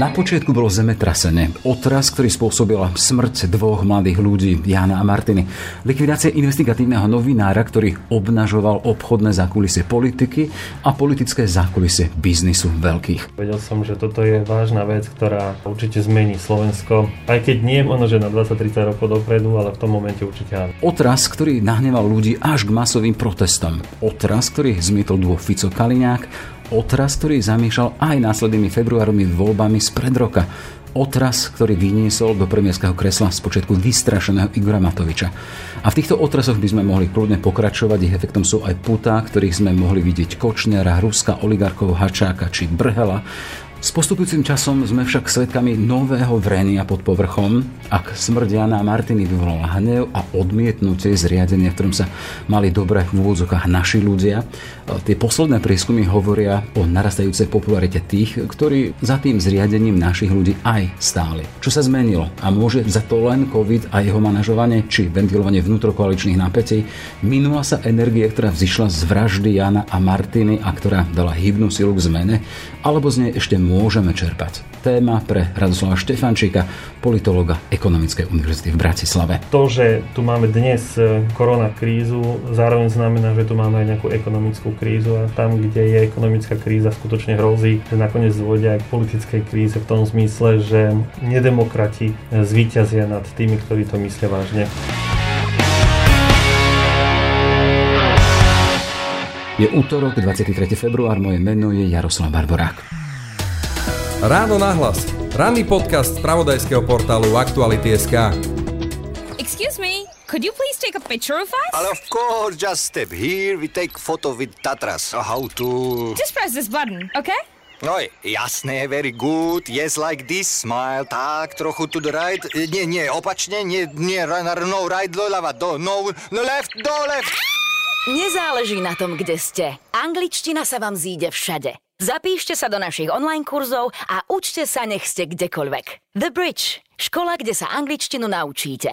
Na počiatku bolo zemetrasenie, otras, ktorý spôsobila smrť dvoch mladých ľudí, Jana a Martiny. Likvidácia investigatívneho novinára, ktorý obnažoval obchodné zákulisie politiky a politické zákulisie biznisu veľkých. Vedel som, že toto je vážna vec, ktorá určite zmení Slovensko. Aj keď nie ono, že na 20-30 rokov dopredu, ale v tom momente určite áno. Otras, ktorý nahneval ľudí až k masovým protestom. Otras, ktorý zmietol Fico Kaliňák otras, ktorý zamýšľal aj následnými februárovými voľbami z pred roka. Otras, ktorý vyniesol do premiérského kresla z počiatku vystrašeného Igora Matoviča. A v týchto otrasoch by sme mohli kľudne pokračovať, ich efektom sú aj putá, ktorých sme mohli vidieť Kočnera, Ruska, oligarchov Hačáka či Brhela, s postupujúcim časom sme však svedkami nového vrenia pod povrchom, ak a Martiny vyvolala hnev a odmietnutie zriadenia, v ktorom sa mali dobre v úvodzokách naši ľudia. Tie posledné prieskumy hovoria o narastajúcej popularite tých, ktorí za tým zriadením našich ľudí aj stáli. Čo sa zmenilo? A môže za to len COVID a jeho manažovanie či ventilovanie vnútrokoaličných napätí? Minula sa energie, ktorá vzýšla z vraždy Jana a Martiny a ktorá dala hybnú silu k zmene? Alebo z nej ešte môžeme čerpať. Téma pre Radoslava Štefančíka, politologa Ekonomickej univerzity v Bratislave. To, že tu máme dnes e, korona krízu, zároveň znamená, že tu máme aj nejakú ekonomickú krízu a tam, kde je ekonomická kríza, skutočne hrozí, že nakoniec dôjde aj k politickej kríze v tom zmysle, že nedemokrati zvíťazia nad tými, ktorí to myslia vážne. Je útorok, 23. február, moje meno je Jaroslav Barborák. Ráno nahlas. Ranný podcast z pravodajského portálu Aktuality.sk Excuse me, could you please take a picture of us? But of course, just step here, we take photo with Tatras. How to... Just press this button, okay? Oj, jasné, very good. Yes, like this, smile, tak, trochu to the right. Nie, nie, opačne, nie, nie, no, right, doľava, do, no, no left, do, left. Nezáleží na tom, kde ste. Angličtina sa vám zíde všade. Zapíšte sa do našich online kurzov a učte sa, nech ste kdekoľvek. The Bridge. Škola, kde sa angličtinu naučíte.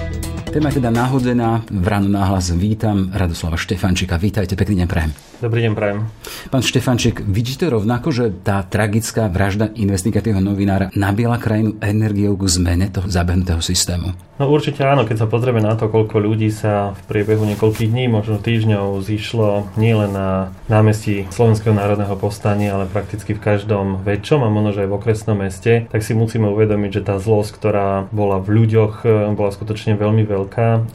Téma je teda náhodená. V ráno náhlas vítam Radoslava Štefančika. Vítajte, pekný deň prajem. Dobrý deň, prajem. Pán Štefančík, vidíte rovnako, že tá tragická vražda investigatívneho novinára nabila krajinu energiou k zmene toho zabehnutého systému? No určite áno, keď sa pozrieme na to, koľko ľudí sa v priebehu niekoľkých dní, možno týždňov zišlo nielen na námestí Slovenského národného povstania, ale prakticky v každom väčšom a možno aj v okresnom meste, tak si musíme uvedomiť, že tá zlosť, ktorá bola v ľuďoch, bola skutočne veľmi veľká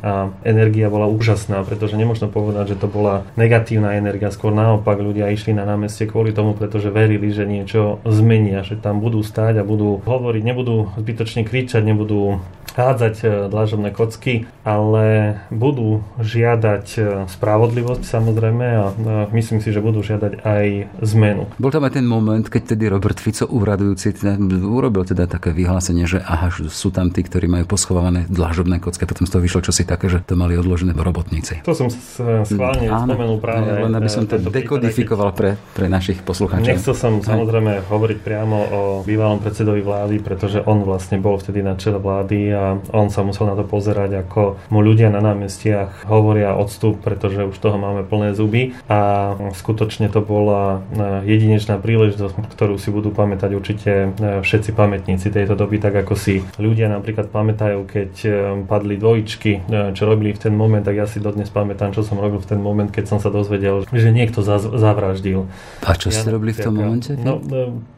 a energia bola úžasná, pretože nemôžno povedať, že to bola negatívna energia, skôr naopak ľudia išli na námestie kvôli tomu, pretože verili, že niečo zmenia, že tam budú stáť a budú hovoriť, nebudú zbytočne kričať, nebudú hádzať e, dlažobné kocky, ale budú žiadať e, spravodlivosť samozrejme a myslím si, že budú žiadať aj zmenu. Bol tam aj ten moment, keď tedy Robert Fico úradujúci teda, urobil teda také vyhlásenie, že aha, sú tam tí, ktorí majú poschované dlažobné kocky. Potom z toho vyšlo čosi také, že to mali odložené robotníci. To som schválne Áno, spomenul práve. Len aby som to dekodifikoval pre, pre našich poslucháčov. Nechcel som samozrejme hovoriť priamo o bývalom predsedovi vlády, pretože on vlastne bol vtedy na čele vlády a on sa musel na to pozerať, ako mu ľudia na námestiach hovoria odstup, pretože už toho máme plné zuby a skutočne to bola e, jedinečná príležitosť, ktorú si budú pamätať určite e, všetci pamätníci tejto doby, tak ako si ľudia napríklad pamätajú, keď e, padli dvojičky, čo robili v ten moment, tak ja si dodnes pamätám, čo som robil v ten moment, keď som sa dozvedel, že niekto zavraždil. A čo ste robili v tom momente? No,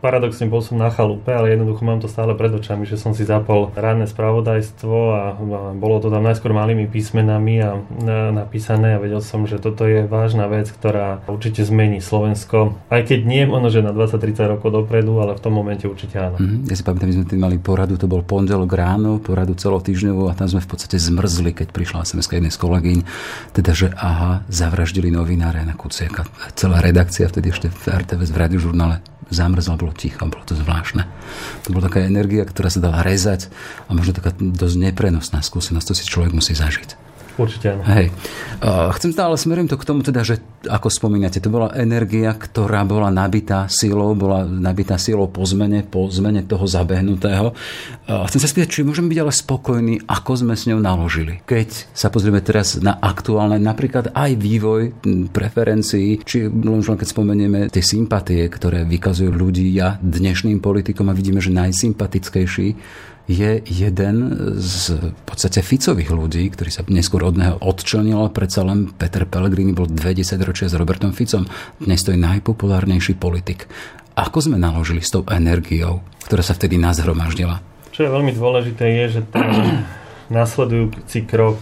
paradoxne bol som na chalupe, ale jednoducho mám to stále pred očami, že som si zapol ranné spravodajstvo a, bolo to tam najskôr malými písmenami a, napísané a vedel som, že toto je vážna vec, ktorá určite zmení Slovensko. Aj keď nie ono, že na 20-30 rokov dopredu, ale v tom momente určite áno. Mm-hmm. Ja si pamätám, že sme tým mali poradu, to bol pondelok ráno, poradu celotýždňovú a tam sme v podstate zmrzli, keď prišla sms jednej z kolegyň, teda, že aha, zavraždili novinára na Kuciaka. Celá redakcia vtedy ešte v RTVS v radiožurnále zamrzlo, bolo ticho, bolo to zvláštne. To bola taká energia, ktorá sa dala rezať a možno taká dosť neprenosná skúsenosť, to si človek musí zažiť. Určite áno. Hej. Chcem stále smerujem to k tomu teda, že ako spomínate, to bola energia, ktorá bola nabitá silou, bola nabitá silou po zmene, po zmene toho zabehnutého. Chcem sa spýtať, či môžeme byť ale spokojní, ako sme s ňou naložili. Keď sa pozrieme teraz na aktuálne, napríklad aj vývoj preferencií, či len keď spomenieme tie sympatie, ktoré vykazujú ľudia dnešným politikom a vidíme, že najsympatickejší je jeden z v podstate Ficových ľudí, ktorý sa neskôr od neho odčlenil, ale predsa len Peter Pellegrini bol 20 ročia s Robertom Ficom. Dnes to je najpopulárnejší politik. Ako sme naložili s tou energiou, ktorá sa vtedy nazhromaždila? Čo je veľmi dôležité je, že ten nasledujúci krok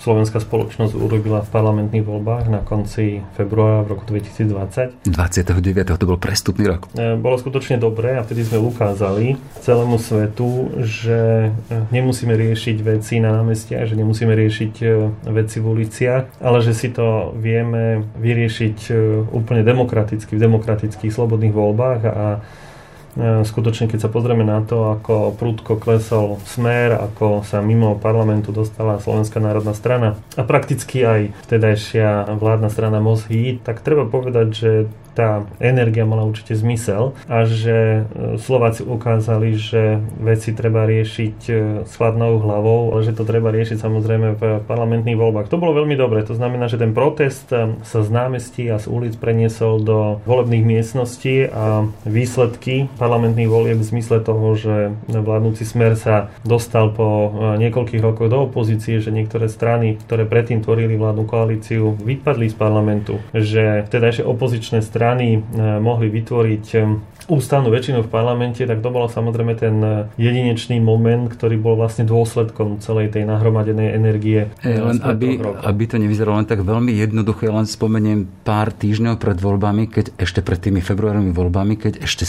slovenská spoločnosť urobila v parlamentných voľbách na konci februára v roku 2020. 29. to bol prestupný rok. E, bolo skutočne dobré a vtedy sme ukázali celému svetu, že e, nemusíme riešiť veci na námestiach, že nemusíme riešiť e, veci v uliciach, ale že si to vieme vyriešiť úplne demokraticky, v demokratických slobodných voľbách a skutočne, keď sa pozrieme na to, ako prúdko klesol smer, ako sa mimo parlamentu dostala Slovenská národná strana a prakticky aj vtedajšia vládna strana MOSHI, tak treba povedať, že tá energia mala určite zmysel a že e, Slováci ukázali, že veci treba riešiť e, s chladnou hlavou, ale že to treba riešiť samozrejme v parlamentných voľbách. To bolo veľmi dobre, to znamená, že ten protest e, sa z námestí a z ulic preniesol do volebných miestností a výsledky parlamentných volieb v zmysle toho, že vládnúci smer sa dostal po niekoľkých rokoch do opozície, že niektoré strany, ktoré predtým tvorili vládnu koalíciu, vypadli z parlamentu, že ešte opozičné strany eh, mohli vytvoriť eh, ústavnú väčšinu v parlamente, tak to bol samozrejme ten jedinečný moment, ktorý bol vlastne dôsledkom celej tej nahromadenej energie. Hey, len aby, aby to nevyzeralo len tak veľmi jednoduché, len spomeniem pár týždňov pred voľbami, keď ešte pred tými februárovými voľbami, keď ešte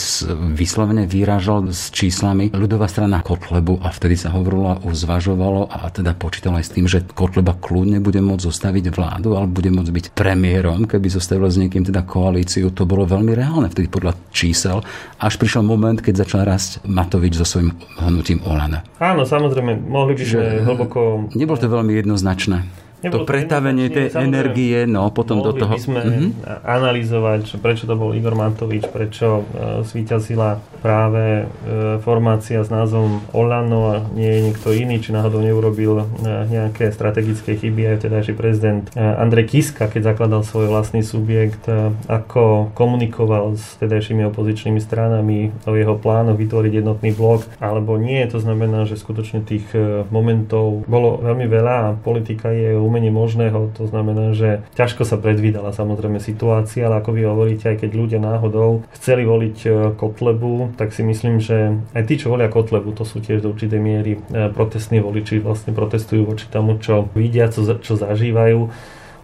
vyslovene vyrážal s číslami ľudová strana Kotlebu a vtedy sa hovorilo a zvažovalo a teda počítalo aj s tým, že Kotleba kľudne bude môcť zostaviť vládu, ale bude môcť byť premiérom, keby zostavil s niekým teda koalíciu to bolo veľmi reálne vtedy podľa čísel, až prišiel moment, keď začal rásť Matovič so svojím hnutím Olana. Áno, samozrejme, mohli by sme hlboko... Nebolo to veľmi jednoznačné. Nebolo to pretavenie tej energie, no potom do toho... by sme mm-hmm. analyzovať, prečo to bol Igor Matovič, prečo uh, svítazila práve uh, formácia s názvom Olano a nie je niekto iný, či náhodou neurobil uh, nejaké strategické chyby aj vtedajší prezident uh, Andrej Kiska, keď zakladal svoj vlastný subjekt, uh, ako komunikoval s vtedajšími opozičnými stranami o jeho plánoch vytvoriť jednotný blok, alebo nie. To znamená, že skutočne tých uh, momentov bolo veľmi veľa a politika je umenie možného. To znamená, že ťažko sa predvídala samozrejme situácia, ale ako vy hovoríte, aj keď ľudia náhodou chceli voliť e, Kotlebu, tak si myslím, že aj tí, čo volia Kotlebu, to sú tiež do určitej miery e, protestní voliči, vlastne protestujú voči tomu, čo vidia, čo, čo zažívajú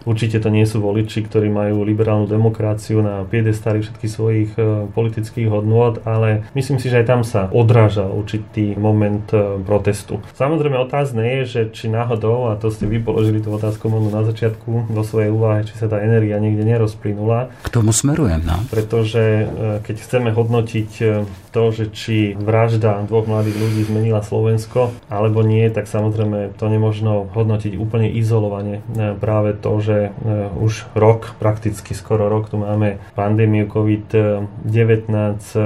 Určite to nie sú voliči, ktorí majú liberálnu demokraciu na piedestáli všetkých svojich e, politických hodnôt, ale myslím si, že aj tam sa odráža určitý moment e, protestu. Samozrejme otázne je, že či náhodou, a to ste vy položili tú otázku možno na začiatku vo svojej úvahe, či sa tá energia niekde nerozplynula. K tomu smerujem, no. Pretože e, keď chceme hodnotiť to, že či vražda dvoch mladých ľudí zmenila Slovensko alebo nie, tak samozrejme to nemožno hodnotiť úplne izolovane. Práve to, že E, už rok, prakticky skoro rok, tu máme pandémiu COVID-19 e,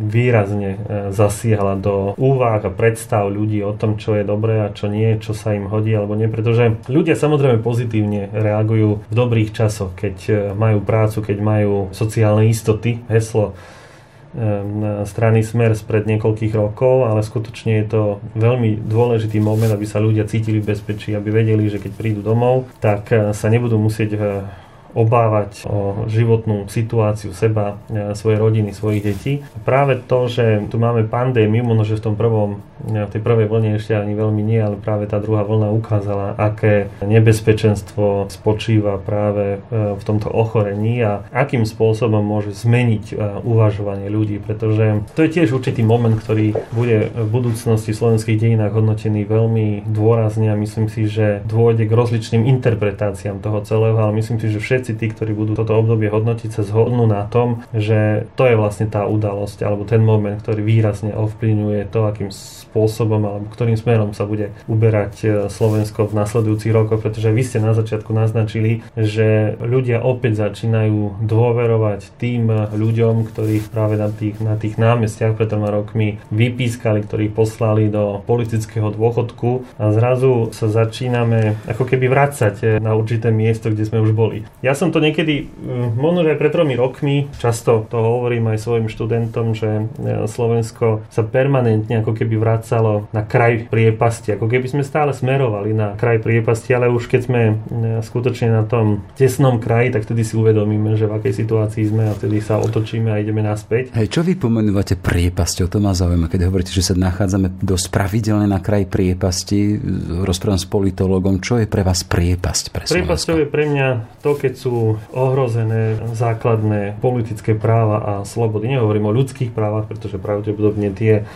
výrazne e, zasiahla do úvah a predstav ľudí o tom, čo je dobré a čo nie, čo sa im hodí alebo nie, pretože ľudia samozrejme pozitívne reagujú v dobrých časoch, keď majú prácu, keď majú sociálne istoty, heslo strany Smer spred niekoľkých rokov, ale skutočne je to veľmi dôležitý moment, aby sa ľudia cítili v bezpečí, aby vedeli, že keď prídu domov, tak eh, sa nebudú musieť eh, obávať o životnú situáciu seba, e, svojej rodiny, svojich detí. Práve to, že tu máme pandémiu, možno, že v tom prvom, e, v tej prvej vlne ešte ani veľmi nie, ale práve tá druhá vlna ukázala, aké nebezpečenstvo spočíva práve e, v tomto ochorení a akým spôsobom môže zmeniť uvažovanie ľudí, pretože to je tiež určitý moment, ktorý bude v budúcnosti v slovenských dejinách hodnotený veľmi dôrazne a myslím si, že dôjde k rozličným interpretáciám toho celého, ale myslím si, že všetci všetci tí, ktorí budú toto obdobie hodnotiť, sa zhodnú na tom, že to je vlastne tá udalosť alebo ten moment, ktorý výrazne ovplyvňuje to, akým spôsobom alebo ktorým smerom sa bude uberať e, Slovensko v nasledujúcich rokoch, pretože vy ste na začiatku naznačili, že ľudia opäť začínajú dôverovať tým ľuďom, ktorých práve na tých, na tých námestiach pred troma rokmi vypískali, ktorých poslali do politického dôchodku a zrazu sa začíname ako keby vrácať e, na určité miesto, kde sme už boli. Ja som to niekedy, možno aj pred tromi rokmi, často to hovorím aj svojim študentom, že e, Slovensko sa permanentne ako keby vracalo na kraj priepasti, ako keby sme stále smerovali na kraj priepasti, ale už keď sme e, skutočne na tom tesnom kraji, tak vtedy si uvedomíme, že v akej situácii sme a vtedy sa otočíme a ideme naspäť. Hej, čo vy pomenúvate priepasťou? To ma zaujíma, keď hovoríte, že sa nachádzame dosť pravidelne na kraj priepasti. Rozprávam s politologom, čo je pre vás priepasť pre Priepasťou je pre mňa to, keď sú ohrozené základné politické práva a slobody. Nehovorím o ľudských právach, pretože pravdepodobne tie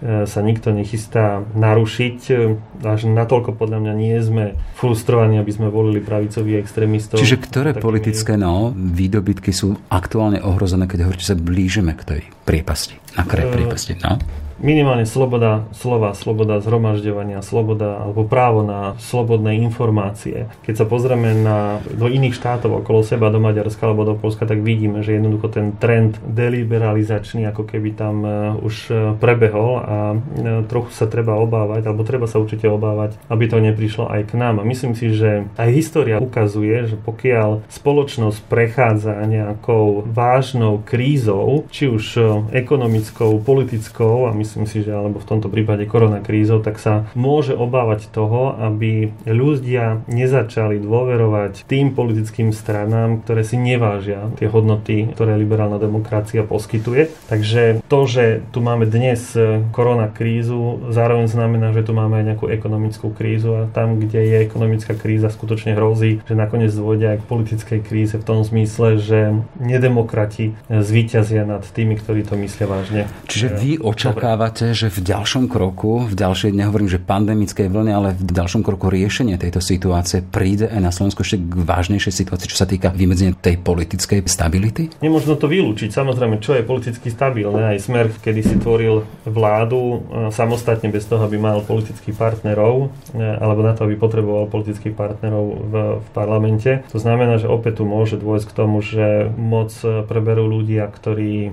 E, sa nikto nechystá narušiť. E, až natoľko podľa mňa nie sme frustrovaní, aby sme volili pravicových extrémistov. Čiže ktoré takými... politické no, výdobytky sú aktuálne ohrozené, keď hovoríte, sa blížime k tej priepasti, na kraj e, priepasti? No? Minimálne sloboda slova, sloboda zhromažďovania, sloboda alebo právo na slobodné informácie. Keď sa pozrieme na, do iných štátov okolo seba, do Maďarska alebo do Polska, tak vidíme, že jednoducho ten trend deliberalizačný ako keby tam uh, už uh, prebehol a uh, trochu sa treba obávať, alebo treba sa určite obávať, aby to neprišlo aj k nám. A myslím si, že aj história ukazuje, že pokiaľ spoločnosť prechádza nejakou vážnou krízou, či už ekonomickou, politickou a my myslím si, že alebo v tomto prípade koronakrízou, tak sa môže obávať toho, aby ľudia nezačali dôverovať tým politickým stranám, ktoré si nevážia tie hodnoty, ktoré liberálna demokracia poskytuje. Takže to, že tu máme dnes koronakrízu, zároveň znamená, že tu máme aj nejakú ekonomickú krízu a tam, kde je ekonomická kríza, skutočne hrozí, že nakoniec dôjde aj k politickej kríze v tom zmysle, že nedemokrati zvíťazia nad tými, ktorí to myslia vážne. Čiže vy očakávate očakávate, že v ďalšom kroku, v ďalšej, nehovorím, že pandemickej vlne, ale v ďalšom kroku riešenie tejto situácie príde aj na Slovensku ešte k vážnejšej situácii, čo sa týka vymedzenia tej politickej stability? Nemôžno to vylúčiť. Samozrejme, čo je politicky stabilné. Aj Smer, kedy si tvoril vládu e, samostatne bez toho, aby mal politických partnerov, e, alebo na to, aby potreboval politických partnerov v, v parlamente. To znamená, že opäť tu môže dôjsť k tomu, že moc preberú ľudia, ktorí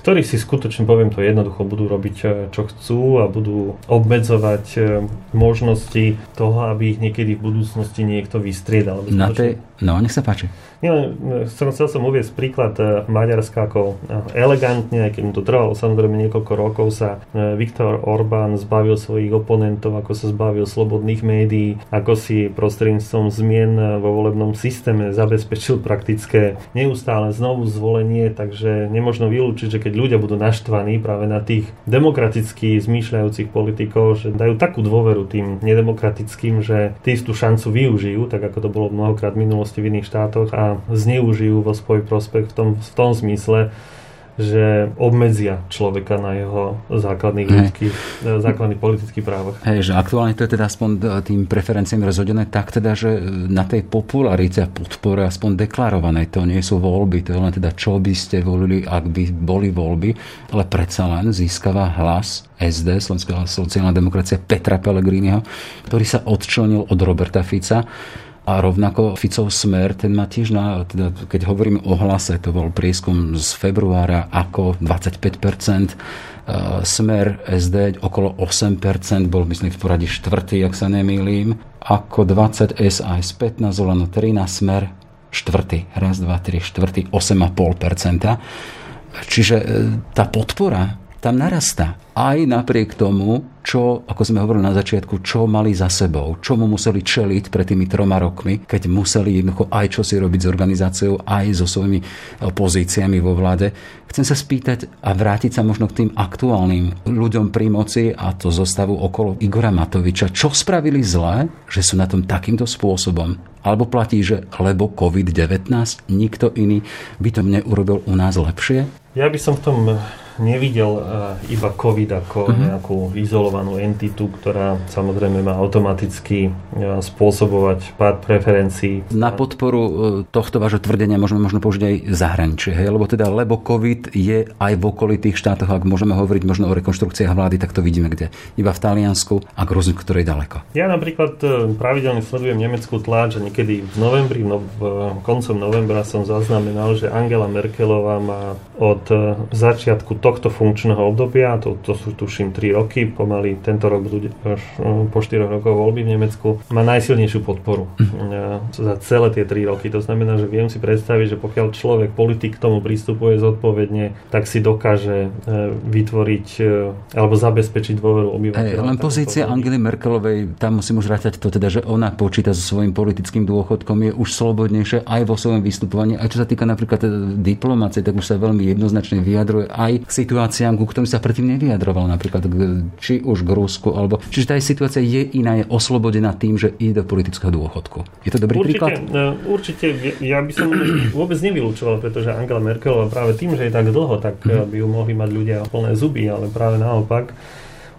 ktorí si skutočne, poviem to jednoducho, budú robiť eh, čo chcú a budú obmedzovať eh, možnosti toho, aby ich niekedy v budúcnosti niekto vystriedal. Na tej, no, nech sa páči. Nie, som, chcel som uvieť príklad eh, Maďarska ako elegantne, aj keď mu to trvalo samozrejme niekoľko rokov, sa Viktor Orbán zbavil svojich oponentov, ako sa zbavil slobodných médií, ako si prostredníctvom zmien vo volebnom systéme zabezpečil praktické neustále znovu zvolenie, takže nemožno vylúčiť, že keď ľudia budú naštvaní práve na tých demokraticky zmýšľajúcich politikov, že dajú takú dôveru tým nedemokratickým, že tí tú šancu využijú, tak ako to bolo mnohokrát v minulosti v iných štátoch a zneužijú vo svoj prospekt v tom, v tom zmysle, že obmedzia človeka na jeho základných ľudských, e, základných politických právach. Hej, že aktuálne to je teda aspoň e, tým preferenciám rozhodené tak teda, že na tej popularite a podpore aspoň deklarovanej, to nie sú voľby, to je len teda čo by ste volili, ak by boli voľby, ale predsa len získava hlas SD, Slovenská sociálna demokracia Petra Pellegriniho, ktorý sa odčlenil od Roberta Fica a rovnako Ficov smer, ten má tiež, na, teda, keď hovorím o hlase, to bol prieskum z februára ako 25%, e, smer SD okolo 8%, bol myslím v poradí štvrtý, ak sa nemýlim, ako 20 SAS 15, Olano 13, smer štvrtý, raz, dva, tri, štvrtý, 8,5%. Čiže e, tá podpora tam narastá. Aj napriek tomu, čo, ako sme hovorili na začiatku, čo mali za sebou, čo mu museli čeliť pred tými troma rokmi, keď museli jednoducho aj čo si robiť s organizáciou, aj so svojimi pozíciami vo vláde. Chcem sa spýtať a vrátiť sa možno k tým aktuálnym ľuďom pri moci a to zostavu okolo Igora Matoviča. Čo spravili zle, že sú na tom takýmto spôsobom? Alebo platí, že lebo COVID-19 nikto iný by to neurobil u nás lepšie? Ja by som v tom nevidel uh, iba COVID ako uh-huh. nejakú izolovanú entitu, ktorá samozrejme má automaticky uh, spôsobovať pád preferencií. Na podporu uh, tohto vášho tvrdenia môžeme možno použiť aj zahraničie, hej? lebo teda lebo COVID je aj v okolitých štátoch, ak môžeme hovoriť možno o rekonštrukciách vlády, tak to vidíme kde. Iba v Taliansku a Gruznu, ktoré je ďaleko. Ja napríklad pravidelne sledujem nemeckú tláč a niekedy v novembri, no, v koncom novembra som zaznamenal, že Angela Merkelová má od začiatku tohto funkčného obdobia, to, to sú tuším 3 roky, pomaly tento rok budú až po 4 rokov voľby v Nemecku, má najsilnejšiu podporu mm. za celé tie 3 roky. To znamená, že viem si predstaviť, že pokiaľ človek, politik k tomu prístupuje zodpovedne, tak si dokáže e, vytvoriť e, alebo zabezpečiť dôveru obyvateľov. Hey, len pozícia Angely Merkelovej, tam musím už rátať to teda, že ona počíta so svojím politickým dôchodkom, je už slobodnejšie aj vo svojom vystupovaní. A čo sa týka napríklad diplomácie, tak už sa veľmi jednoznačne vyjadruje aj k situáciám, ku ktorým sa predtým nevyjadroval, napríklad či už k Rusku, alebo... Čiže tá situácia je iná, je oslobodená tým, že ide do politického dôchodku. Je to dobrý určite, príklad? E, určite, ja by som vôbec nevylúčoval, pretože Angela Merkelová práve tým, že je tak dlho, tak mhm. by ju mohli mať ľudia plné zuby, ale práve naopak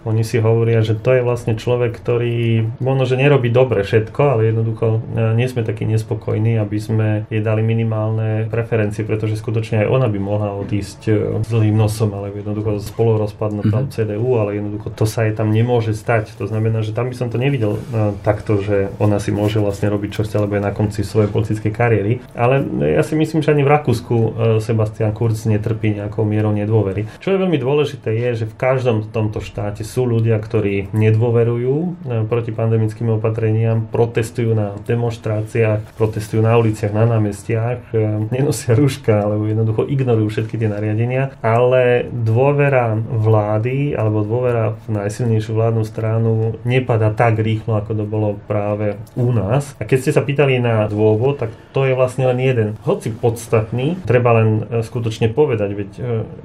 oni si hovoria, že to je vlastne človek, ktorý možno, že nerobí dobre všetko, ale jednoducho e, nie sme takí nespokojní, aby sme jej dali minimálne preferencie, pretože skutočne aj ona by mohla odísť e, zlým nosom, ale jednoducho spolurozpadnúť mm-hmm. CDU, ale jednoducho to sa jej tam nemôže stať. To znamená, že tam by som to nevidel uh, takto, že ona si môže vlastne robiť čo chce, alebo je na konci svojej politickej kariéry. Ale ja si myslím, že ani v Rakúsku Sebastian Kurz netrpí nejakou mierou nedôvery. Čo je veľmi dôležité je, že v každom tomto štáte sú ľudia, ktorí nedôverujú e, proti pandemickým opatreniam, protestujú na demonstráciách, protestujú na uliciach, na námestiach, e, nenosia rúška alebo jednoducho ignorujú všetky tie nariadenia, ale dôvera vlády alebo dôvera v najsilnejšiu vládnu stranu nepada tak rýchlo, ako to bolo práve u nás. A keď ste sa pýtali na dôvod, tak to je vlastne len jeden. Hoci podstatný, treba len e, skutočne povedať, veď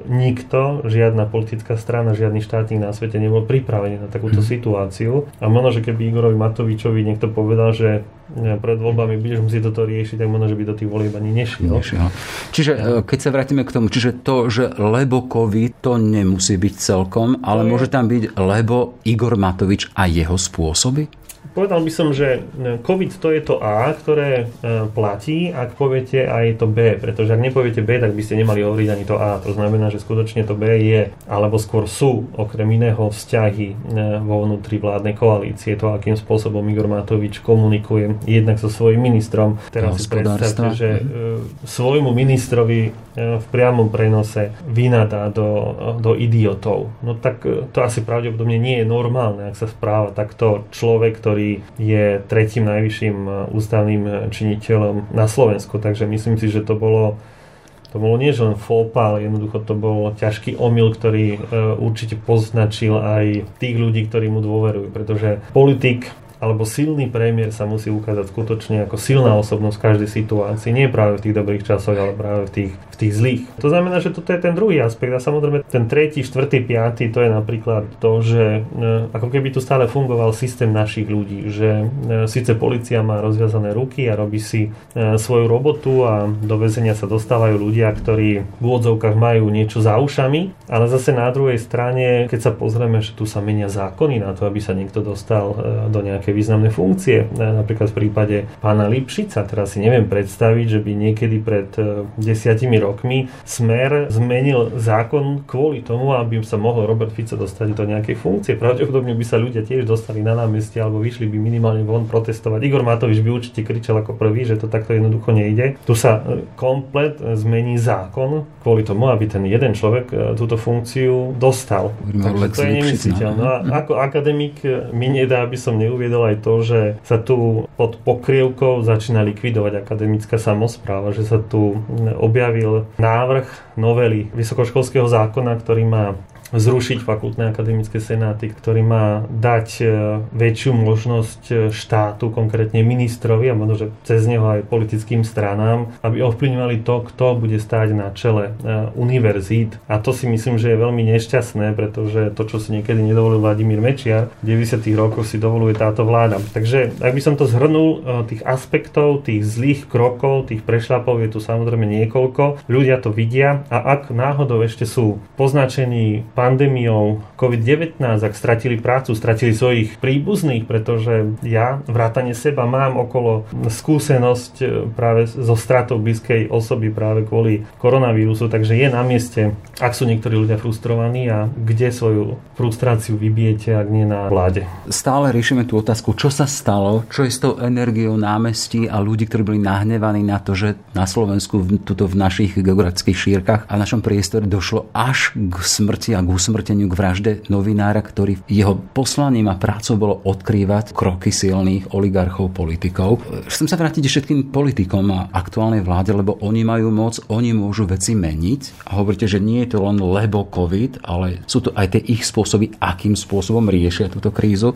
nikto, žiadna politická strana, žiadny štátnik na svete nebol pripravení na takúto mm. situáciu. A možno, že keby Igorovi Matovičovi niekto povedal, že e, pred voľbami budeš musieť toto riešiť, tak možno, že by do tých volieb ani nešiel. nešiel. Čiže e, keď sa vrátime k tomu, čiže to, že lebo COVID, to nemusí byť celkom, ale môže tam byť lebo Igor Matovič a jeho spôsoby? Povedal by som, že e, COVID to je to A, ktoré e, platí, ak poviete aj to B, pretože ak nepoviete B, tak by ste nemali hovoriť ani to A. To znamená, že skutočne to B je, alebo skôr sú, okrem iného vzťahy e, vo vnútri vládnej koalície, to, akým spôsobom Igor Matovič komunikuje jednak so svojím ministrom. Teraz si predstavte, že svojmu ministrovi v priamom prenose vynadá do, do idiotov. No tak to asi pravdepodobne nie je normálne, ak sa správa takto človek, ktorý je tretím najvyšším e, ústavným e, činiteľom na Slovensku. Takže myslím si, že to bolo to bolo nie len fópa, ale jednoducho to bol ťažký omyl, ktorý e, určite poznačil aj tých ľudí, ktorí mu dôverujú. Pretože politik alebo silný premiér sa musí ukázať skutočne ako silná osobnosť v každej situácii. Nie práve v tých dobrých časoch, ale práve v tých, v tých zlých. To znamená, že toto je ten druhý aspekt. A samozrejme ten tretí, štvrtý, piatý, to je napríklad to, že e, ako keby tu stále fungoval systém našich ľudí. Že e, síce policia má rozviazané ruky a robí si e, svoju robotu a do väzenia sa dostávajú ľudia, ktorí v úvodzovkách majú niečo za ušami, ale zase na druhej strane, keď sa pozrieme, že tu sa menia zákony na to, aby sa niekto dostal do nejakej nejaké významné funkcie. Napríklad v prípade pána Lipšica, teraz si neviem predstaviť, že by niekedy pred e, desiatimi rokmi Smer zmenil zákon kvôli tomu, aby sa mohol Robert Fico dostať do nejakej funkcie. Pravdepodobne by sa ľudia tiež dostali na námestie alebo vyšli by minimálne von protestovať. Igor Matovič by určite kričal ako prvý, že to takto jednoducho nejde. Tu sa e, komplet zmení zákon kvôli tomu, aby ten jeden človek e, túto funkciu dostal. Takže to je nemysliteľné. No ako akademik mi nedá, aby som neuviedol videl aj to, že sa tu pod pokrievkou začína likvidovať akademická samozpráva, že sa tu objavil návrh novely vysokoškolského zákona, ktorý má zrušiť fakultné akademické senáty, ktorý má dať e, väčšiu možnosť e, štátu, konkrétne ministrovi a možno, že cez neho aj politickým stranám, aby ovplyvňovali to, kto bude stáť na čele univerzít. A to si myslím, že je veľmi nešťastné, pretože to, čo si niekedy nedovolil Vladimír Mečiar, v 90. rokoch si dovoluje táto vláda. Takže ak by som to zhrnul, tých aspektov, tých zlých krokov, tých prešlapov je tu samozrejme niekoľko. Ľudia to vidia a ak náhodou ešte sú poznačení pandémiou COVID-19, ak stratili prácu, stratili svojich príbuzných, pretože ja vrátane seba mám okolo skúsenosť e, práve so stratou blízkej osoby práve kvôli koronavírusu, takže je na mieste, ak sú niektorí ľudia frustrovaní a kde svoju frustráciu vybijete, ak nie na vláde. Stále riešime tú otázku, čo sa stalo, čo je s tou energiou námestí a ľudí, ktorí boli nahnevaní na to, že na Slovensku, tuto v našich geografických šírkach a v našom priestore došlo až k smrti a usmrteniu, k vražde novinára, ktorý jeho poslaním a prácou bolo odkrývať kroky silných oligarchov, politikov. Chcem sa vrátiť všetkým politikom a aktuálnej vláde, lebo oni majú moc, oni môžu veci meniť. A hovoríte, že nie je to len lebo COVID, ale sú to aj tie ich spôsoby, akým spôsobom riešia túto krízu.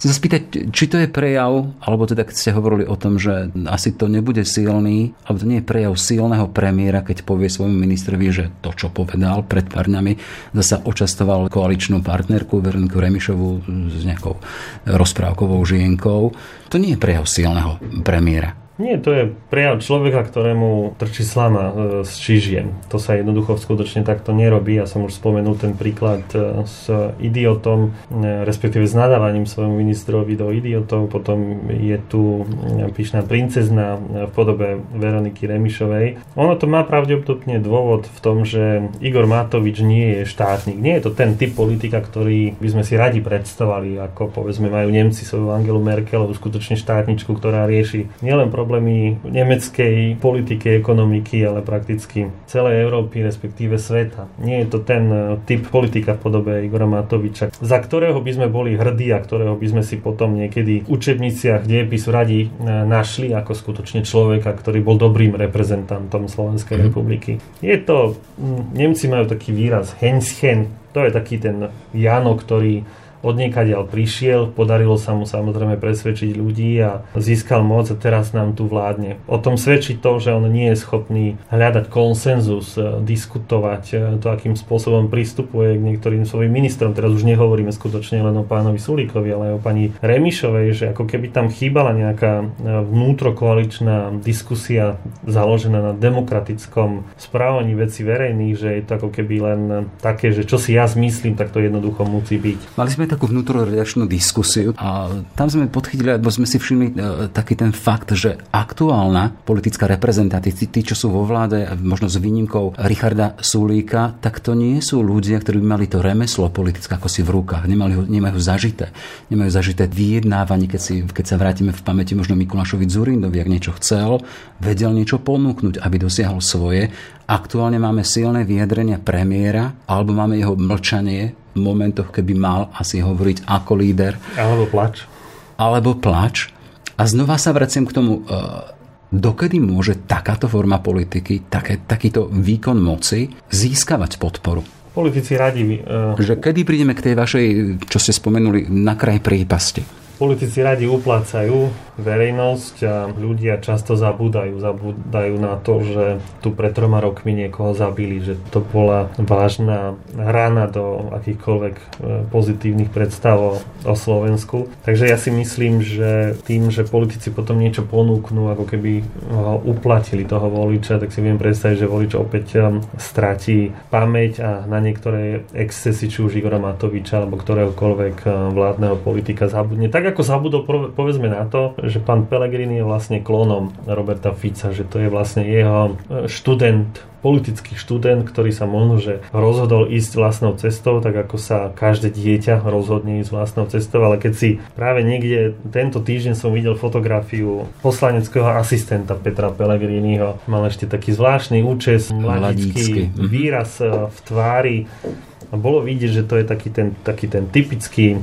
Chcem sa spýtať, či to je prejav, alebo teda keď ste hovorili o tom, že asi to nebude silný, alebo to nie je prejav silného premiéra, keď povie svojmu ministrovi, že to, čo povedal pred pár dňami, zasa očastoval koaličnú partnerku Veroniku Remišovu s nejakou rozprávkovou žienkou. To nie je prejav silného premiéra. Nie, to je prejav človeka, ktorému trčí slama e, s čižiem. To sa jednoducho skutočne takto nerobí. Ja som už spomenul ten príklad e, s idiotom, e, respektíve s nadávaním svojmu ministrovi do idiotov. Potom je tu pyšná princezna v podobe Veroniky Remišovej. Ono to má pravdepodobne dôvod v tom, že Igor Matovič nie je štátnik. Nie je to ten typ politika, ktorý by sme si radi predstavali, ako povedzme majú Nemci svoju Angelu Merkelovú, skutočne štátničku, ktorá rieši nielen problém problémy nemeckej politiky, ekonomiky, ale prakticky celej Európy, respektíve sveta. Nie je to ten e, typ politika v podobe Igora Matoviča, za ktorého by sme boli hrdí a ktorého by sme si potom niekedy v učebniciach dejepisu radi e, našli ako skutočne človeka, ktorý bol dobrým reprezentantom Slovenskej mm. republiky. Je to, Nemci majú taký výraz Henschen, to je taký ten Jano, ktorý od niekaďal prišiel, podarilo sa mu samozrejme presvedčiť ľudí a získal moc a teraz nám tu vládne. O tom svedčí to, že on nie je schopný hľadať konsenzus, e, diskutovať e, to, akým spôsobom pristupuje k niektorým svojim ministrom. Teraz už nehovoríme skutočne len o pánovi Sulíkovi, ale aj o pani Remišovej, že ako keby tam chýbala nejaká e, vnútrokoaličná diskusia založená na demokratickom správaní veci verejných, že je to ako keby len také, že čo si ja zmyslím, tak to jednoducho musí byť. Mali sme takú vnútroredačnú diskusiu a tam sme podchytili, alebo sme si všimli e, taký ten fakt, že aktuálna politická reprezentácia, tí, tí, čo sú vo vláde, možno s výnimkou Richarda Sulíka, tak to nie sú ľudia, ktorí by mali to remeslo politické ako si v rukách, nemali ho, nemajú zažité. Nemajú zažité vyjednávanie, keď, si, keď sa vrátime v pamäti možno Mikulášovi Zurindovi, ak niečo chcel, vedel niečo ponúknuť, aby dosiahol svoje. Aktuálne máme silné vyjadrenia premiéra, alebo máme jeho mlčanie momentoch, keby mal asi hovoriť ako líder. Alebo plač. Alebo plač. A znova sa vraciam k tomu, e, dokedy môže takáto forma politiky, také, takýto výkon moci získavať podporu? Politici radi... Uh... Že kedy prídeme k tej vašej, čo ste spomenuli, na kraj prípasti? Politici radi uplácajú verejnosť a ľudia často zabúdajú. Zabúdajú na to, že tu pred troma rokmi niekoho zabili, že to bola vážna rana do akýchkoľvek e, pozitívnych predstav o, o Slovensku. Takže ja si myslím, že tým, že politici potom niečo ponúknú, ako keby ho uplatili toho voliča, tak si viem predstaviť, že volič opäť e, stratí pamäť a na niektoré excesy, či už Igora Matoviča alebo ktoréhokoľvek e, vládneho politika zabudne. Tak ako zabudol povedzme na to, že pán Pellegrini je vlastne klonom Roberta Fica, že to je vlastne jeho e, študent politický študent, ktorý sa možno, že rozhodol ísť vlastnou cestou, tak ako sa každé dieťa rozhodne ísť vlastnou cestou, ale keď si práve niekde tento týždeň som videl fotografiu poslaneckého asistenta Petra Pellegriniho, mal ešte taký zvláštny účes, mladícky. Mhm. výraz e, v tvári, bolo vidieť, že to je taký ten, taký ten typický e,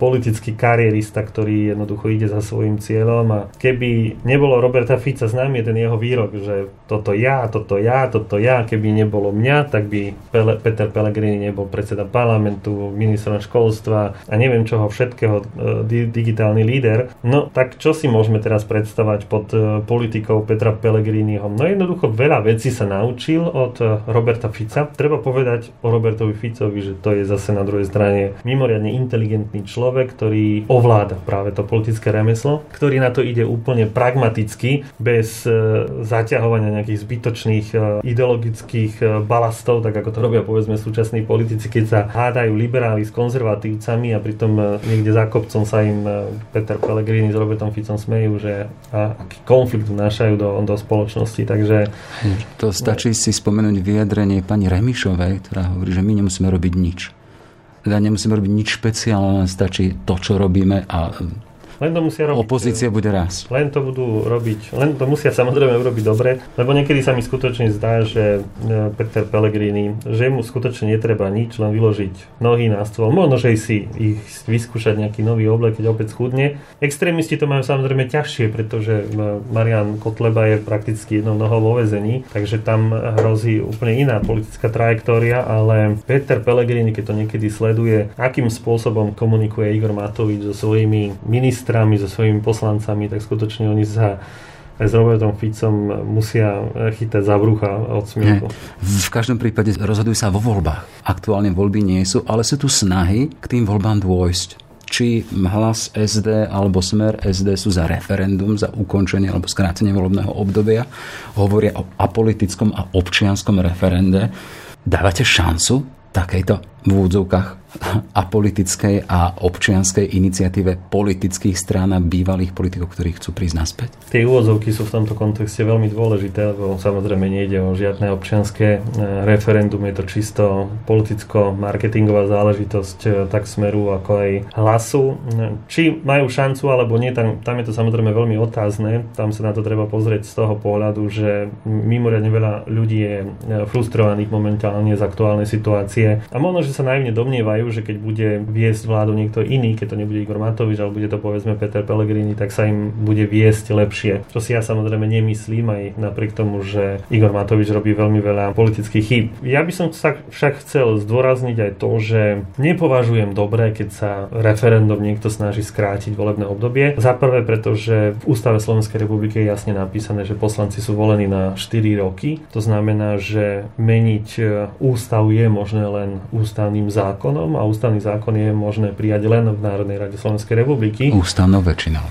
politický karierista, ktorý jednoducho ide za svojim cieľom a keby nebolo Roberta Fica známy ten jeho výrok, že toto ja, toto ja, toto ja, keby nebolo mňa, tak by Pele, Peter Pellegrini nebol predseda parlamentu, ministrom školstva a neviem čoho všetkého, e, di, digitálny líder. No tak čo si môžeme teraz predstavať pod e, politikou Petra Pellegriniho? No jednoducho veľa vecí sa naučil od Roberta Fica. Treba povedať o Robertovi Ficovi, že to je zase na druhej strane mimoriadne inteligentný človek, ktorý ovláda práve to politické remeslo, ktorý na to ide úplne pragmaticky, bez zaťahovania nejakých zbytočných ideologických balastov, tak ako to robia povedzme súčasní politici, keď sa hádajú liberáli s konzervatívcami a pritom niekde za kopcom sa im Peter Pellegrini s Robertom Ficom smejú, že aký konflikt vnášajú do, do spoločnosti. Takže... To stačí si spomenúť vyjadrenie pani Remišovej, ktorá hovorí, že my nemusíme robiť nič. Teda nemusíme robiť nič špeciálne, stačí to, čo robíme a len to musia robiť. Opozícia bude raz. Len to budú robiť, len to musia samozrejme urobiť dobre, lebo niekedy sa mi skutočne zdá, že e, Peter Pellegrini, že mu skutočne netreba nič, len vyložiť nohy na stôl. Možno, že si ich vyskúšať nejaký nový oblek, keď opäť schudne. Extrémisti to majú samozrejme ťažšie, pretože e, Marian Kotleba je prakticky jednou nohou vo vezení, takže tam hrozí úplne iná politická trajektória, ale Peter Pellegrini, keď to niekedy sleduje, akým spôsobom komunikuje Igor Matovič so svojimi ministrami, ministrami, so svojimi poslancami, tak skutočne oni sa aj s Robertom Ficom musia chytať za brucha od smiechu. V každom prípade rozhodujú sa vo voľbách. Aktuálne voľby nie sú, ale sú tu snahy k tým voľbám dôjsť či hlas SD alebo smer SD sú za referendum, za ukončenie alebo skrátenie volebného obdobia. Hovoria o apolitickom a občianskom referende. Dávate šancu takejto v úvodzovkách apolitickej a občianskej iniciatíve politických strán a bývalých politikov, ktorí chcú prísť naspäť? Tie úvozovky sú v tomto kontexte veľmi dôležité, lebo samozrejme nejde o žiadne občianské e, referendum, je to čisto politicko-marketingová záležitosť e, tak smeru ako aj hlasu. Či majú šancu alebo nie, tam, tam je to samozrejme veľmi otázne. Tam sa na to treba pozrieť z toho pohľadu, že mimoriadne veľa ľudí je e, frustrovaných momentálne z aktuálnej situácie a možno, že sa najmne domnievajú, že keď bude viesť vládu niekto iný, keď to nebude Igor Matovič, ale bude to povedzme Peter Pellegrini, tak sa im bude viesť lepšie. Čo si ja samozrejme nemyslím, aj napriek tomu, že Igor Matovič robí veľmi veľa politických chýb. Ja by som sa však chcel zdôrazniť aj to, že nepovažujem dobré, keď sa referendum niekto snaží skrátiť volebné obdobie. Za prvé, pretože v Ústave Slovenskej republiky je jasne napísané, že poslanci sú volení na 4 roky. To znamená, že meniť e, ústav je možné len ústavným zákonom a ústavný zákon je možné prijať len v Národnej rade Slovenskej republiky. Ústavnou väčšinou.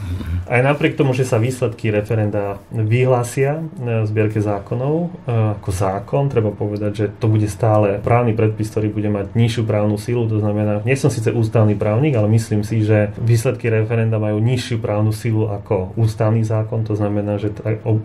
Aj napriek tomu, že sa výsledky referenda vyhlásia v zbierke zákonov e, ako zákon, treba povedať, že to bude stále právny predpis, ktorý bude mať nižšiu právnu silu. To znamená, nie som síce ústavný právnik, ale myslím si, že výsledky referenda majú nižšiu právnu silu ako ústavný zákon. To znamená, že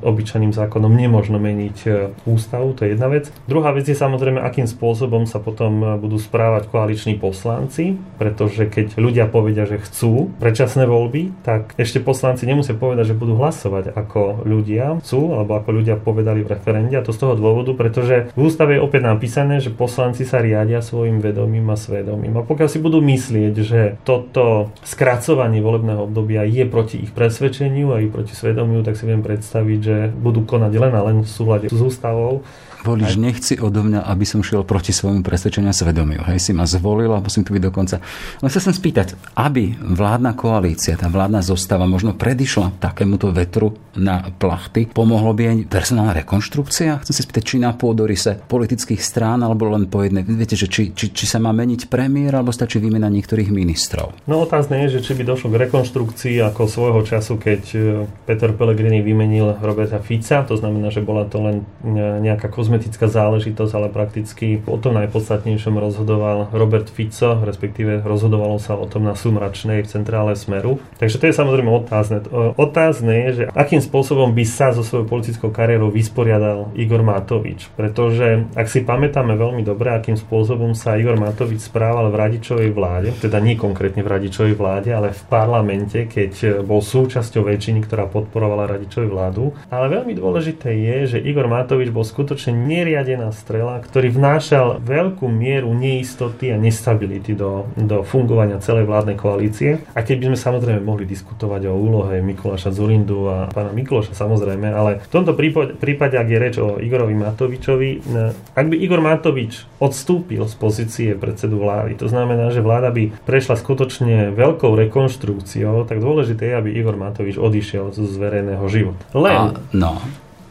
obyčajným zákonom nemôžno meniť e, ústavu. To je jedna vec. Druhá vec je samozrejme, akým spôsobom sa potom e, budú správať koaliční poslanci, pretože keď ľudia povedia, že chcú predčasné voľby, tak ešte poslanci poslanci nemusia povedať, že budú hlasovať ako ľudia sú, alebo ako ľudia povedali v referende. A to z toho dôvodu, pretože v ústave je opäť napísané, že poslanci sa riadia svojim vedomím a svedomím. A pokiaľ si budú myslieť, že toto skracovanie volebného obdobia je proti ich presvedčeniu a i proti svedomiu, tak si viem predstaviť, že budú konať len a len v súlade s ústavou Volič nechci odo mňa, aby som šiel proti svojmu presvedčeniu a svedomiu. Hej, si ma zvolil a musím tu byť dokonca. Len sa chcem spýtať, aby vládna koalícia, tá vládna zostava možno predišla takémuto vetru na plachty, pomohlo by aj personálna rekonštrukcia? Chcem sa spýtať, či na pôdorise politických strán alebo len po jednej. Viete, že či, či, či sa má meniť premiér alebo stačí výmena niektorých ministrov? No otázne je, že či by došlo k rekonštrukcii ako svojho času, keď e, Peter Pellegrini vymenil Roberta Fica, to znamená, že bola to len e, nejaká kozmetická kozmetická záležitosť, ale prakticky o tom najpodstatnejšom rozhodoval Robert Fico, respektíve rozhodovalo sa o tom na Sumračnej v centrále Smeru. Takže to je samozrejme otázne. Otázne je, že akým spôsobom by sa so svojou politickou kariérou vysporiadal Igor Matovič. Pretože ak si pamätáme veľmi dobre, akým spôsobom sa Igor Matovič správal v radičovej vláde, teda nie konkrétne v radičovej vláde, ale v parlamente, keď bol súčasťou väčšiny, ktorá podporovala radičovú vládu. Ale veľmi dôležité je, že Igor Matovič bol skutočne neriadená strela, ktorý vnášal veľkú mieru neistoty a nestability do, do fungovania celej vládnej koalície. A keď by sme samozrejme mohli diskutovať o úlohe Mikuláša Zurindu a pána Mikloša samozrejme, ale v tomto prípade, prípade ak je reč o Igorovi Matovičovi, eh, ak by Igor Matovič odstúpil z pozície predsedu vlády, to znamená, že vláda by prešla skutočne veľkou rekonštrukciou, tak dôležité je, aby Igor Matovič odišiel z verejného života. Len... A, no,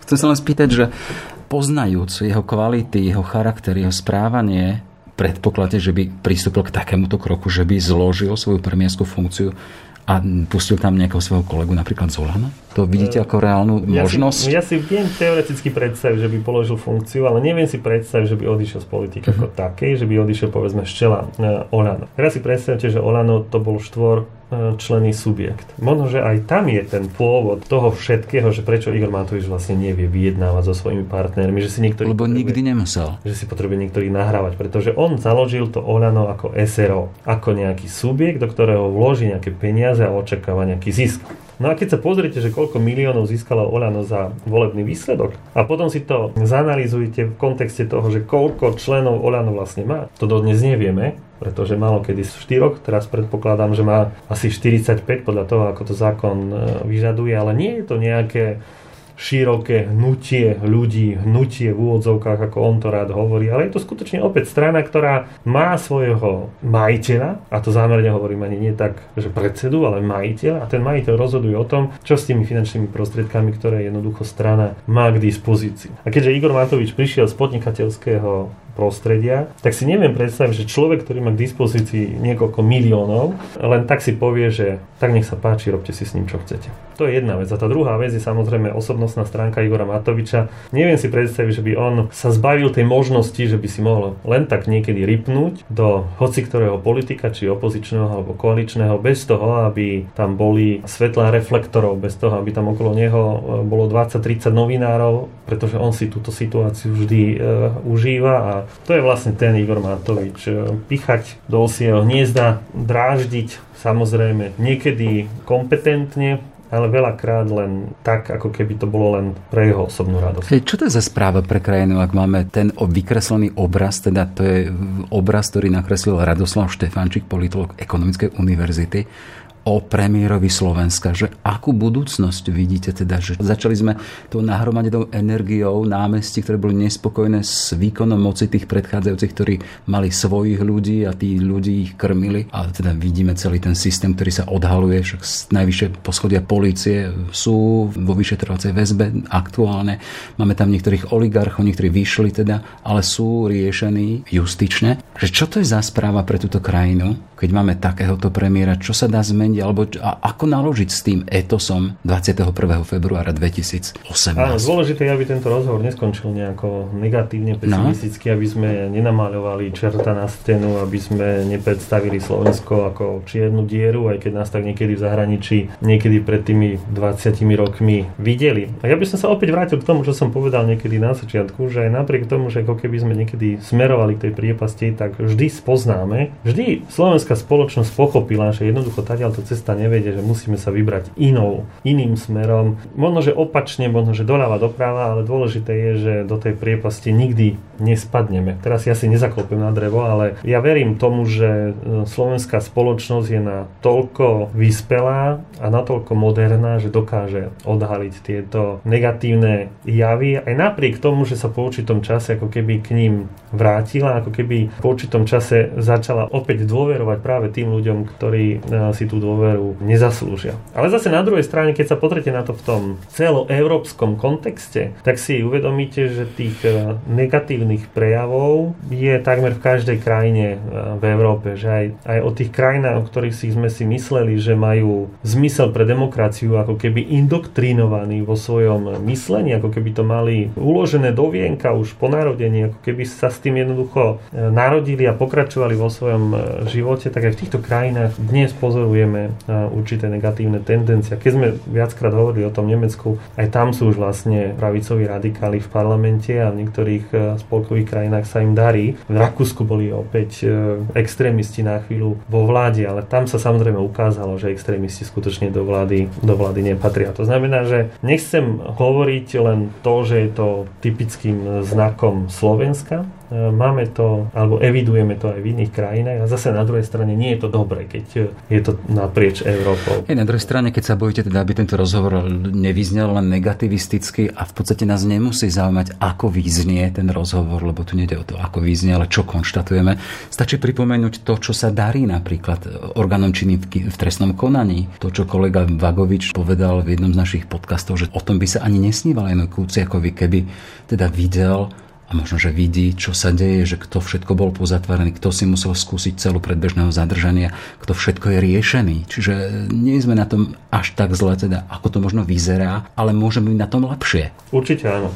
chcem sa len spýtať, že poznajúc jeho kvality, jeho charakter, jeho správanie, predpoklade, že by pristúpil k takémuto kroku, že by zložil svoju premiérskú funkciu a pustil tam nejakého svojho kolegu, napríklad Zolana? To vidíte ako reálnu ja možnosť? Si, ja si viem teoreticky predstaviť, že by položil funkciu, ale neviem si predstaviť, že by odišiel z politiky uh-huh. ako takej, že by odišiel povedzme z čela uh, Olano. Teraz si predstavte, že Olano to bol štvor člený subjekt. Možno, že aj tam je ten pôvod toho všetkého, že prečo Igor Matovič vlastne nevie vyjednávať so svojimi partnermi, že si niektorý... Lebo nikdy nemusel. Že si potrebuje niektorý nahrávať, pretože on založil to Olano ako SRO, ako nejaký subjekt, do ktorého vloží nejaké peniaze a očakáva nejaký zisk. No a keď sa pozriete, že koľko miliónov získalo Olano za volebný výsledok a potom si to zanalizujete v kontexte toho, že koľko členov Olano vlastne má, to dodnes nevieme, pretože malo kedy z 4, teraz predpokladám, že má asi 45 podľa toho, ako to zákon e, vyžaduje, ale nie je to nejaké široké hnutie ľudí, hnutie v úvodzovkách, ako on to rád hovorí, ale je to skutočne opäť strana, ktorá má svojho majiteľa, a to zámerne hovorím ani nie tak, že predsedu, ale majiteľ, a ten majiteľ rozhoduje o tom, čo s tými finančnými prostriedkami, ktoré jednoducho strana má k dispozícii. A keďže Igor Matovič prišiel z podnikateľského prostredia, tak si neviem predstaviť, že človek, ktorý má k dispozícii niekoľko miliónov, len tak si povie, že tak nech sa páči, robte si s ním, čo chcete. To je jedna vec. A tá druhá vec je samozrejme osobnostná stránka Igora Matoviča. Neviem si predstaviť, že by on sa zbavil tej možnosti, že by si mohol len tak niekedy rypnúť do hoci ktorého politika, či opozičného alebo koaličného, bez toho, aby tam boli svetlá reflektorov, bez toho, aby tam okolo neho e, bolo 20-30 novinárov, pretože on si túto situáciu vždy e, užíva a to je vlastne ten Igor Matovič. E, pichať do osieho hniezda, dráždiť samozrejme niekedy kompetentne, ale veľakrát len tak, ako keby to bolo len pre jeho osobnú radosť. Čo to je za správa pre krajinu, ak máme ten vykreslený obraz, teda to je obraz, ktorý nakreslil Radoslav Štefančík, politolog Ekonomickej univerzity, o premiérovi Slovenska, že akú budúcnosť vidíte teda, že začali sme tou nahromadenou energiou námestí, ktoré boli nespokojné s výkonom moci tých predchádzajúcich, ktorí mali svojich ľudí a tí ľudí ich krmili a teda vidíme celý ten systém, ktorý sa odhaluje, však najvyššie poschodia policie sú vo vyšetrovacej väzbe aktuálne. Máme tam niektorých oligarchov, niektorí vyšli teda, ale sú riešení justične. Že čo to je za správa pre túto krajinu, keď máme takéhoto premiéra, čo sa dá zmeniť alebo a ako naložiť s tým etosom 21. februára 2018. Áno, dôležité je, aby tento rozhovor neskončil nejako negatívne, no. pesimisticky, no. aby sme nenamaľovali čerta na stenu, aby sme nepredstavili Slovensko ako čiernu dieru, aj keď nás tak niekedy v zahraničí, niekedy pred tými 20 rokmi videli. A ja by som sa opäť vrátil k tomu, čo som povedal niekedy na začiatku, že aj napriek tomu, že ako keby sme niekedy smerovali k tej priepasti, tak vždy spoznáme, vždy slovenská spoločnosť pochopila, že jednoducho tadiaľ táto cesta nevedie, že musíme sa vybrať inou, iným smerom. Možno, že opačne, možno, že doľava doprava, ale dôležité je, že do tej priepasti nikdy nespadneme. Teraz ja si nezaklopím na drevo, ale ja verím tomu, že e, slovenská spoločnosť je na toľko vyspelá a natoľko moderná, že dokáže odhaliť tieto negatívne javy aj napriek tomu, že sa po určitom čase ako keby k ním vrátila, ako keby po určitom čase začala opäť dôverovať práve tým ľuďom, ktorí e, si tú dôveru nezaslúžia. Ale zase na druhej strane, keď sa potrete na to v tom celoeurópskom kontexte, tak si uvedomíte, že tých e, negatívnych prejavov je takmer v každej krajine e, v Európe. Že aj, aj o tých krajinách, o ktorých si sme si mysleli, že majú zmysel pre demokraciu, ako keby indoktrinovaní vo svojom myslení, ako keby to mali uložené do vienka už po narodení, ako keby sa tým jednoducho e, narodili a pokračovali vo svojom živote, tak aj v týchto krajinách dnes pozorujeme vidíme určité negatívne tendencie. Keď sme viackrát hovorili o tom Nemecku, aj tam sú už vlastne pravicoví radikáli v parlamente a v niektorých spolkových krajinách sa im darí. V Rakúsku boli opäť extrémisti na chvíľu vo vláde, ale tam sa samozrejme ukázalo, že extrémisti skutočne do vlády, do vlády nepatria. To znamená, že nechcem hovoriť len to, že je to typickým znakom Slovenska, E, máme to, alebo evidujeme to aj v iných krajinách a zase na druhej strane nie je to dobré, keď je to naprieč Európou. Hej, na druhej strane, keď sa bojíte teda, aby tento rozhovor nevyznel len negativisticky a v podstate nás nemusí zaujímať, ako vyznie ten rozhovor, lebo tu nejde o to, ako vyznie, ale čo konštatujeme. Stačí pripomenúť to, čo sa darí napríklad orgánom činy v trestnom konaní. To, čo kolega Vagovič povedal v jednom z našich podcastov, že o tom by sa ani nesníval Jano Kuciakovi, keby teda videl a možno, že vidí, čo sa deje, že kto všetko bol pozatváraný, kto si musel skúsiť celú predbežného zadržania, kto všetko je riešený. Čiže nie sme na tom až tak zle, teda ako to možno vyzerá, ale môžeme byť na tom lepšie. Určite áno.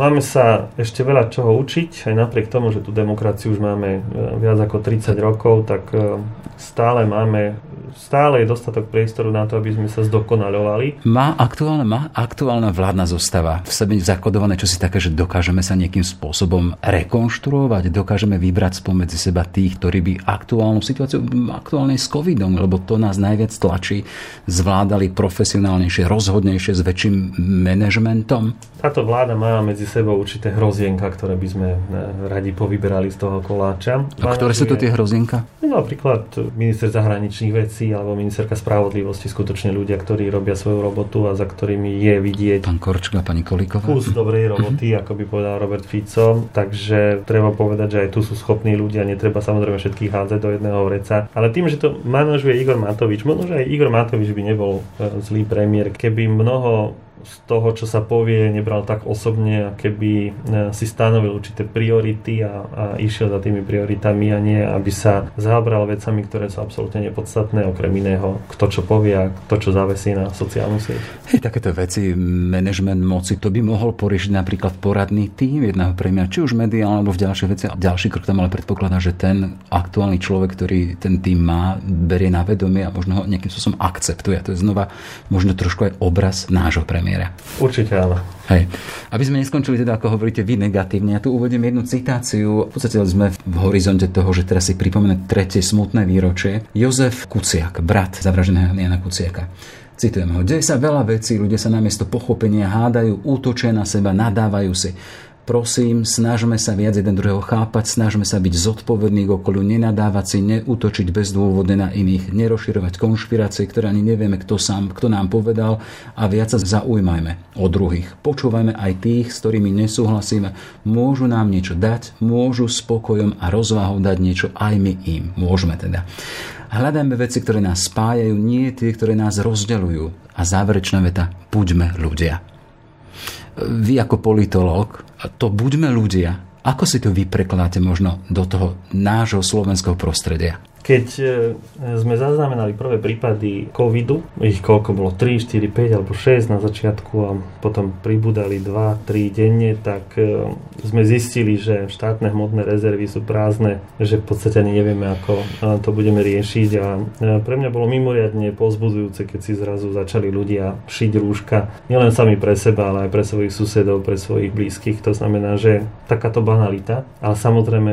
Máme sa ešte veľa čoho učiť, aj napriek tomu, že tú demokraciu už máme e, viac ako 30 rokov, tak e, stále máme stále je dostatok priestoru na to, aby sme sa zdokonalovali. Má aktuálna, má aktuálna vládna zostava v sebe zakodované čosi také, že dokážeme sa nejakým spôsobom rekonštruovať, dokážeme vybrať spomedzi seba tých, ktorí by aktuálnu situáciu, aktuálne s covidom, lebo to nás najviac tlačí, zvládali profesionálnejšie, rozhodnejšie, s väčším manažmentom. Táto vláda má medzi sebou určité hrozienka, ktoré by sme eh, radi povyberali z toho koláča. A ktoré sú to tie hrozienka? No, napríklad minister zahraničných vecí alebo ministerka spravodlivosti, skutočne ľudia, ktorí robia svoju robotu a za ktorými je vidieť Pán Korčka, pani Kolíková. kus dobrej roboty, ako by povedal Robert Fico. Takže treba povedať, že aj tu sú schopní ľudia, netreba samozrejme všetkých hádzať do jedného vreca. Ale tým, že to manažuje Igor Matovič, možno, že aj Igor Matovič by nebol eh, zlý premiér, keby mnoho z toho, čo sa povie, nebral tak osobne, keby e, si stanovil určité priority a, a išiel za tými prioritami a nie, aby sa zaobral vecami, ktoré sú absolútne nepodstatné, okrem iného, kto čo povie a kto čo zavesí na sociálnu sieť. Hej, takéto veci, management moci, to by mohol poriešiť napríklad poradný tým jedného premiéra, či už mediálne alebo v ďalších veciach. Ďalší krok tam ale predpokladá, že ten aktuálny človek, ktorý ten tým má, berie na vedomie a možno ho nejakým spôsobom akceptuje. To je znova možno trošku aj obraz nášho premiéra premiére. Určite áno. Hej. Aby sme neskončili teda, ako hovoríte vy negatívne, ja tu uvediem jednu citáciu. V podstate sme v horizonte toho, že teraz si pripomene tretie smutné výročie. Jozef Kuciak, brat zavraženého Jana Kuciaka. Citujem ho. Deje sa veľa vecí, ľudia sa namiesto pochopenia hádajú, útočia na seba, nadávajú si. Prosím, snažme sa viac jeden druhého chápať, snažme sa byť zodpovední k okolu, nenadávať si, neútočiť bezdôvodne na iných, nerozširovať konšpirácie, ktoré ani nevieme, kto, sám, kto nám povedal a viac sa zaujímajme o druhých. Počúvajme aj tých, s ktorými nesúhlasíme. Môžu nám niečo dať, môžu spokojom a rozvahou dať niečo aj my im. Môžeme teda. Hľadajme veci, ktoré nás spájajú, nie tie, ktoré nás rozdeľujú. A záverečná veta, buďme ľudia vy ako politológ, to buďme ľudia. Ako si to vy prekladáte možno do toho nášho slovenského prostredia? Keď e, sme zaznamenali prvé prípady covidu, ich koľko bolo, 3, 4, 5 alebo 6 na začiatku a potom pribudali 2, 3 denne, tak e, sme zistili, že štátne hmotné rezervy sú prázdne, že v podstate ani nevieme, ako to budeme riešiť. A e, pre mňa bolo mimoriadne pozbudzujúce, keď si zrazu začali ľudia šiť rúška, nielen sami pre seba, ale aj pre svojich susedov, pre svojich blízkych. To znamená, že takáto banalita, ale samozrejme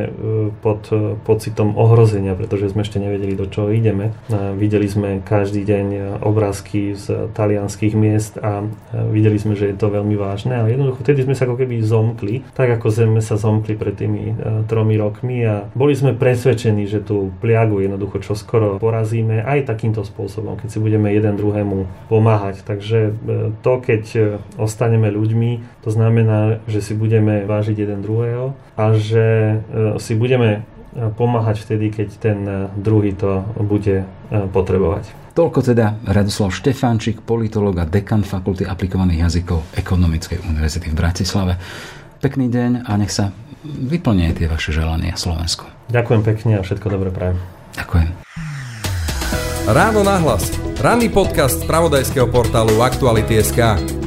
pod pocitom ohrozenia, pretože sme ešte nevedeli, do čoho ideme. Videli sme každý deň obrázky z talianských miest a videli sme, že je to veľmi vážne a jednoducho vtedy sme sa ako keby zomkli, tak ako sme sa zomkli pred tými tromi rokmi a boli sme presvedčení, že tú pliagu jednoducho čoskoro porazíme aj takýmto spôsobom, keď si budeme jeden druhému pomáhať. Takže e, to, keď e, ostaneme ľuďmi, to znamená, že si budeme vážiť jeden druhého a že e, si budeme pomáhať vtedy, keď ten eh, druhý to bude eh, potrebovať. Toľko teda Radoslav Štefánčik, politológ a dekan Fakulty aplikovaných jazykov Ekonomickej univerzity v Bratislave. Pekný deň a nech sa vyplnie tie vaše želania Slovensku. Ďakujem pekne a všetko dobré prajem. Ďakujem. Ráno nahlas. Ranný podcast z pravodajského portálu Aktuality.sk.